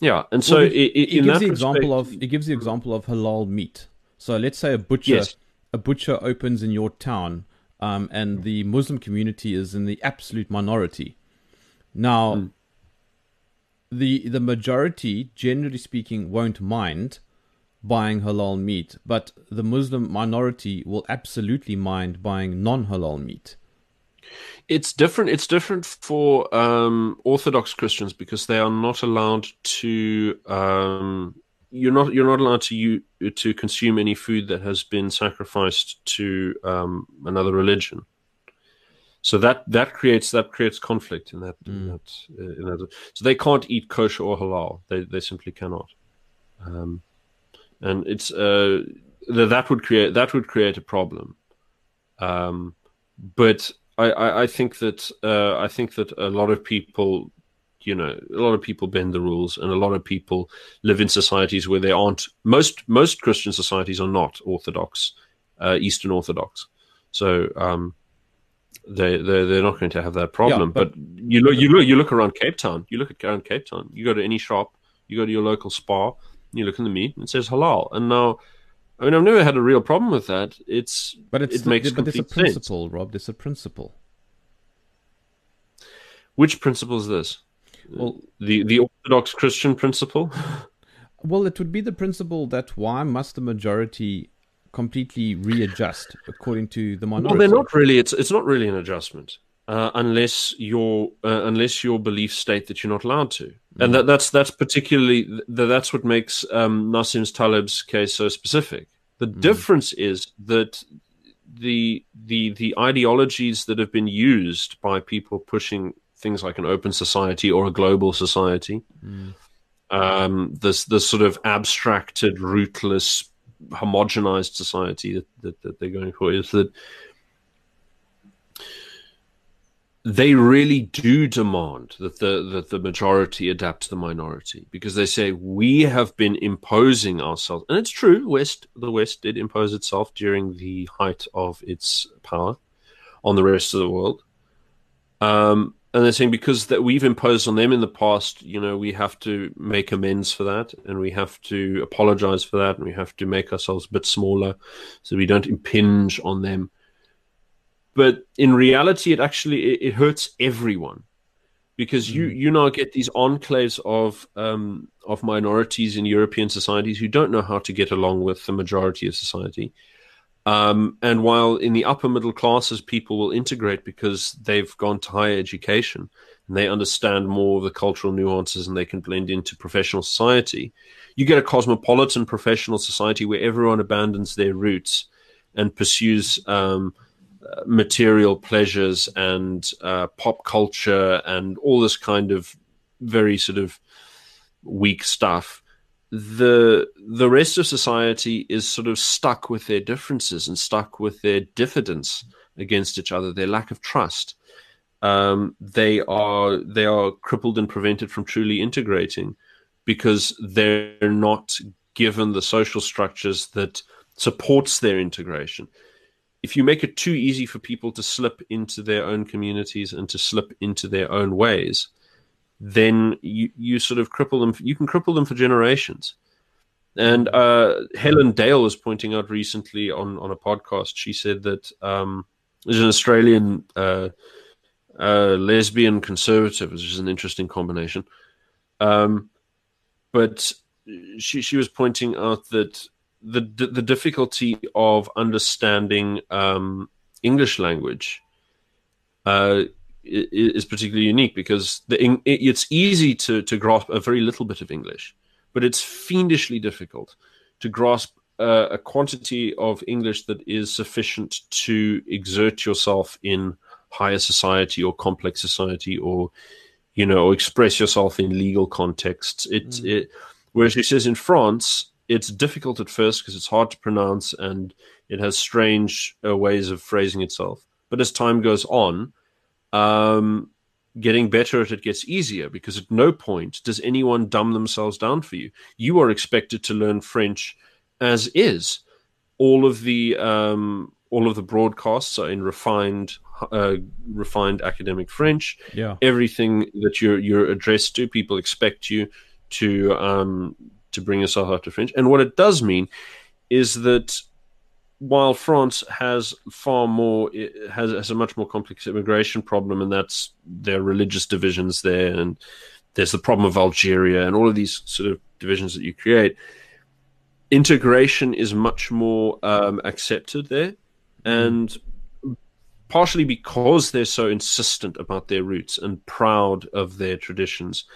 yeah and so well, it, it, it gives the example of it gives the example of halal meat so let's say a butcher yes. a butcher opens in your town um, and the Muslim community is in the absolute minority. Now, mm. the the majority, generally speaking, won't mind buying halal meat, but the Muslim minority will absolutely mind buying non-halal meat. It's different. It's different for um, Orthodox Christians because they are not allowed to um, you're not you're not allowed to you to consume any food that has been sacrificed to um, another religion. So that that creates that creates conflict in that, mm. in that, uh, in that, So they can't eat kosher or halal. They they simply cannot. Um, and it's uh, that would create that would create a problem. Um, but I, I, I think that uh, I think that a lot of people you know a lot of people bend the rules and a lot of people live in societies where they aren't most most christian societies are not orthodox uh, eastern orthodox. So um, they they're, they're not going to have that problem. Yeah, but, but, you look you look you look around cape town. You look at around cape town. You go to any shop. You go to your local Spar you look in the meat and it says halal and now I mean, I've never had a real problem with that. It's but it's it makes but it's a principle, sense. Rob. It's a principle. Which principle is this? well the the orthodox christian principle well it would be the principle that why must the majority completely readjust according to the minority well they're not really it's it's not really an adjustment uh, unless your uh, unless your beliefs state that you're not allowed to mm-hmm. and that that's that's particularly that, that's what makes um, Nassim Taleb's case so specific the mm-hmm. difference is that the the the ideologies that have been used by people pushing things like an open society or a global society. Mm. Um, this this sort of abstracted, rootless, homogenized society that, that, that they're going for is that they really do demand that the that the majority adapt to the minority because they say we have been imposing ourselves and it's true west the west did impose itself during the height of its power on the rest of the world um, and they're saying because that we've imposed on them in the past, you know, we have to make amends for that, and we have to apologize for that, and we have to make ourselves a bit smaller so we don't impinge on them. But in reality, it actually it, it hurts everyone because mm. you you now get these enclaves of um, of minorities in European societies who don't know how to get along with the majority of society um, and while in the upper middle classes, people will integrate because they've gone to higher education and they understand more of the cultural nuances and they can blend into professional society. You get a cosmopolitan professional society where everyone abandons their roots and pursues um, material pleasures and uh, pop culture and all this kind of very sort of weak stuff the the rest of society is sort of stuck with their differences and stuck with their diffidence against each other, their lack of trust. Um, they are they are crippled and prevented from truly integrating because they're not given the social structures that supports their integration. If you make it too easy for people to slip into their own communities and to slip into their own ways, then you, you sort of cripple them. You can cripple them for generations. And uh, Helen Dale was pointing out recently on, on a podcast, she said that um, there's an Australian uh, uh, lesbian conservative, which is an interesting combination. Um, but she, she was pointing out that the, the difficulty of understanding um, English language uh, is particularly unique because the, it's easy to, to grasp a very little bit of English but it's fiendishly difficult to grasp uh, a quantity of English that is sufficient to exert yourself in higher society or complex society or you know express yourself in legal contexts it, mm. it whereas he says in france it's difficult at first because it's hard to pronounce and it has strange uh, ways of phrasing itself but as time goes on um, getting better at it gets easier because at no point does anyone dumb themselves down for you. You are expected to learn French as is. All of the um, all of the broadcasts are in refined uh, refined academic French. Yeah, everything that you're you're addressed to, people expect you to um, to bring yourself up to French. And what it does mean is that while France has far more has, has a much more complex immigration problem, and that's their religious divisions there, and there's the problem of Algeria and all of these sort of divisions that you create. Integration is much more um, accepted there, and partially because they're so insistent about their roots and proud of their traditions.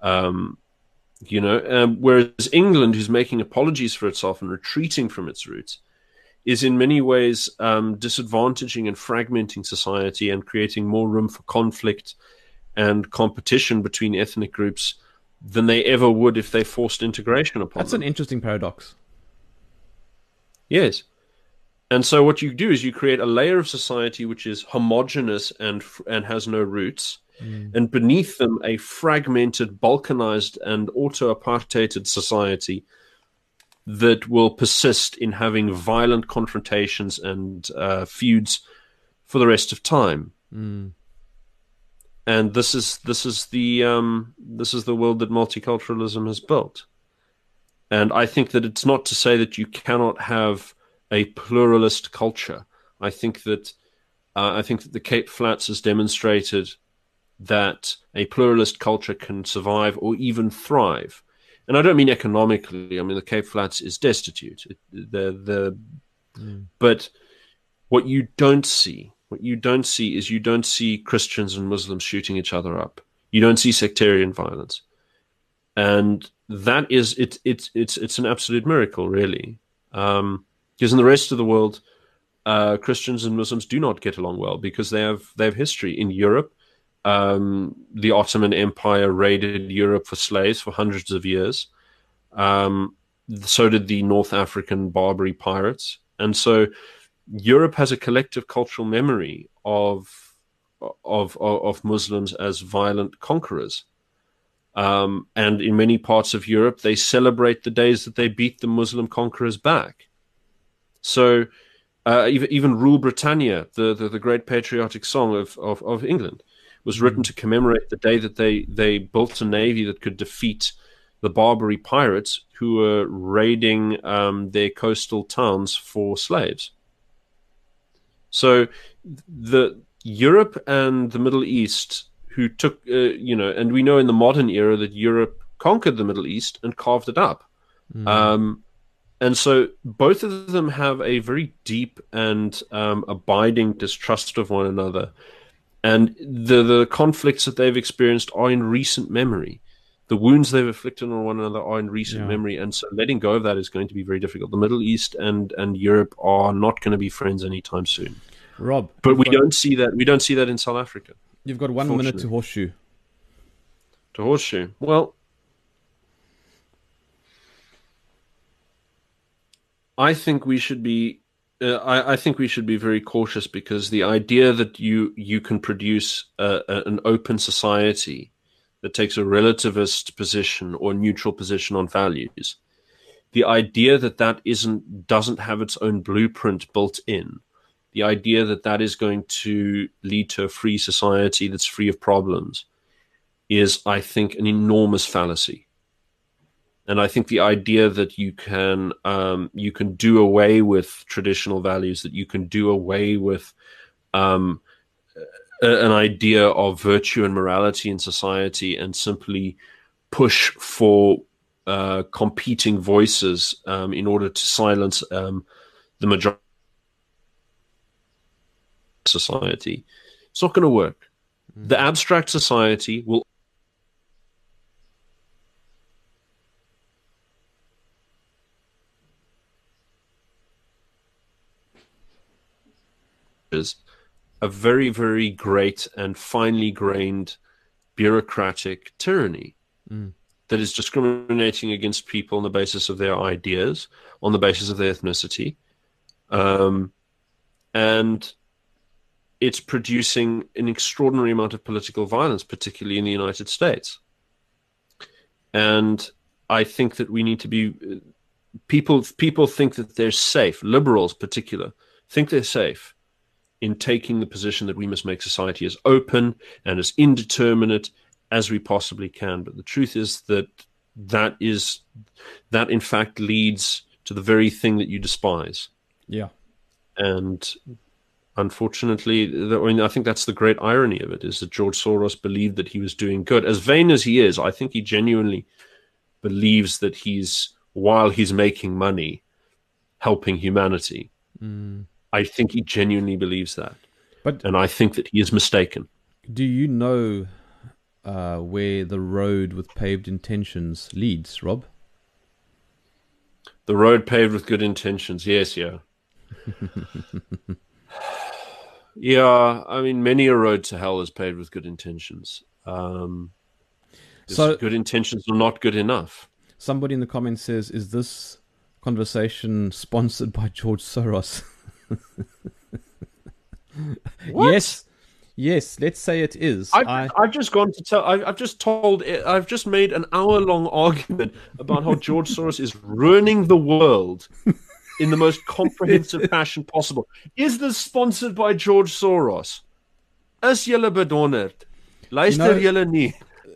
Um, you know, um, whereas England, who's making apologies for itself and retreating from its roots, is in many ways um, disadvantaging and fragmenting society and creating more room for conflict and competition between ethnic groups than they ever would if they forced integration upon That's them. an interesting paradox. Yes. And so what you do is you create a layer of society which is homogenous and and has no roots, mm. and beneath them a fragmented, balkanized, and auto-apartheided society that will persist in having violent confrontations and uh, feuds for the rest of time. Mm. And this is this is the um, this is the world that multiculturalism has built. And I think that it's not to say that you cannot have a pluralist culture. I think that uh, I think that the Cape Flats has demonstrated that a pluralist culture can survive or even thrive and I don't mean economically. I mean the Cape Flats is destitute. The the mm. but what you don't see, what you don't see is you don't see Christians and Muslims shooting each other up. You don't see sectarian violence, and that is it. It's it's it's an absolute miracle, really. Um, because in the rest of the world, uh, Christians and Muslims do not get along well because they have they have history in Europe um, the Ottoman Empire raided Europe for slaves for hundreds of years. Um, so did the North African Barbary pirates. And so Europe has a collective cultural memory of, of, of, Muslims as violent conquerors. Um, and in many parts of Europe, they celebrate the days that they beat the Muslim conquerors back. So uh, even, even Rule Britannia, the, the, the, great patriotic song of, of, of England, was written hmm. to commemorate the day that they they built a navy that could defeat the Barbary pirates who were raiding um, their coastal towns for slaves. So the Europe and the Middle East, who took uh, you know, and we know in the modern era that Europe conquered the Middle East and carved it up. Mm. Um, and so both of them have a very deep and um, abiding distrust of one another and the the conflicts that they've experienced are in recent memory. The wounds they've inflicted on one another are in recent yeah. memory, and so letting go of that is going to be very difficult. The Middle East and and Europe are not going to be friends anytime soon. Rob, but we got, don't see that. We don't see that in South Africa. You've got one minute to horseshoe. To horseshoe. Well, I think we should be uh, I, I, think we should be very cautious because the idea that you you can produce a, a, an open society that takes a relativist position or neutral position on values the idea that that isn't doesn't have its own blueprint built in, the idea that that is going to lead to a free society that's free of problems, is I think an enormous fallacy. And I think the idea that you can um, you can do away with traditional values, that you can do away with um, an idea of virtue and morality in society, and simply push for uh, competing voices um, in order to silence um, the majority society. It's not going to work. Mm. The abstract society will is a very, very great and finely grained bureaucratic tyranny mm. that is discriminating against people on the basis of their ideas, on the basis of their ethnicity. Um, and it's producing an extraordinary amount of political violence, particularly in the United States. And I think that we need to be people. People think that they're safe. Liberals, particular, think they're safe in taking the position that we must make society as open and as indeterminate as we possibly can. But the truth is that that is that in fact leads to the very thing that you despise. Yeah. And unfortunately, I mean, I think that's the great irony of it is that George Soros believed that he was doing good. As vain as he is, I think he genuinely believes that he's, while he's making money, helping humanity. Mm. I think he genuinely believes that. But and I think that he is mistaken. Do you know uh, where the road with paved intentions leads, Rob? The road paved with good intentions. Yes, yeah. yeah, I mean, many a road to hell is paved with good intentions. Um, so good intentions are not good enough. Somebody in the comments says, "Is this conversation sponsored by George Soros?" yes, yes. Let's say it is. I've, I... have just gone to tell. I've, I've just told. I've just made an hour-long argument about how George Soros is ruining the world in the most comprehensive fashion possible. Is this sponsored by George Soros? Is julle bedonderd? Luister know, nie.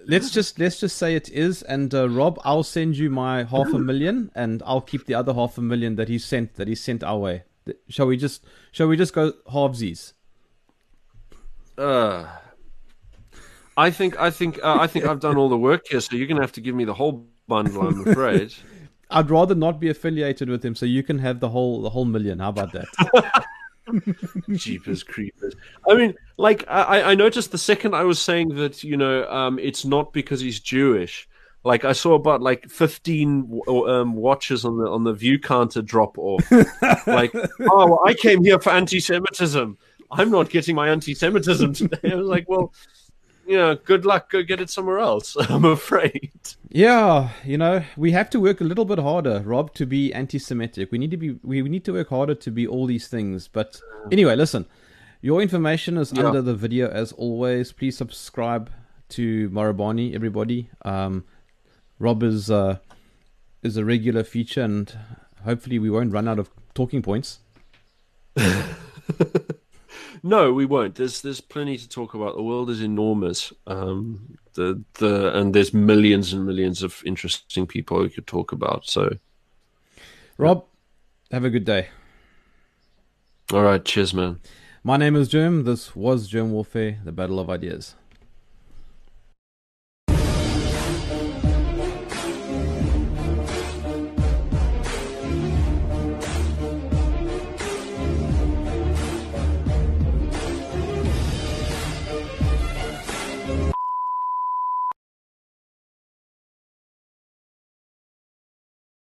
Let's just let's just say it is, and uh, Rob, I'll send you my half a million, and I'll keep the other half a million that he sent that he sent our way. Shall we just shall we just go halvesies? Uh, I think I think uh, I think I've done all the work here, so you're gonna have to give me the whole bundle. I'm afraid. I'd rather not be affiliated with him, so you can have the whole the whole million. How about that? Jeepers creepers. I mean, like I, I noticed the second I was saying that you know um, it's not because he's Jewish. Like I saw about like fifteen um, watches on the on the view counter drop off. like, oh, well, I came here for anti-Semitism. I'm not getting my anti-Semitism today. I was like, well, you know, good luck. Go get it somewhere else. I'm afraid. Yeah, you know, we have to work a little bit harder, Rob, to be anti-Semitic. We need to be. We, we need to work harder to be all these things. But anyway, listen. Your information is yeah. under the video as always. Please subscribe to Marabani, everybody. Um, Rob is uh, is a regular feature, and hopefully we won't run out of talking points. no, we won't. There's there's plenty to talk about. The world is enormous. Um, the the and there's millions and millions of interesting people we could talk about. So, Rob, have a good day. All right, cheers, man. My name is Jerm. This was Jerm Warfare, the Battle of Ideas.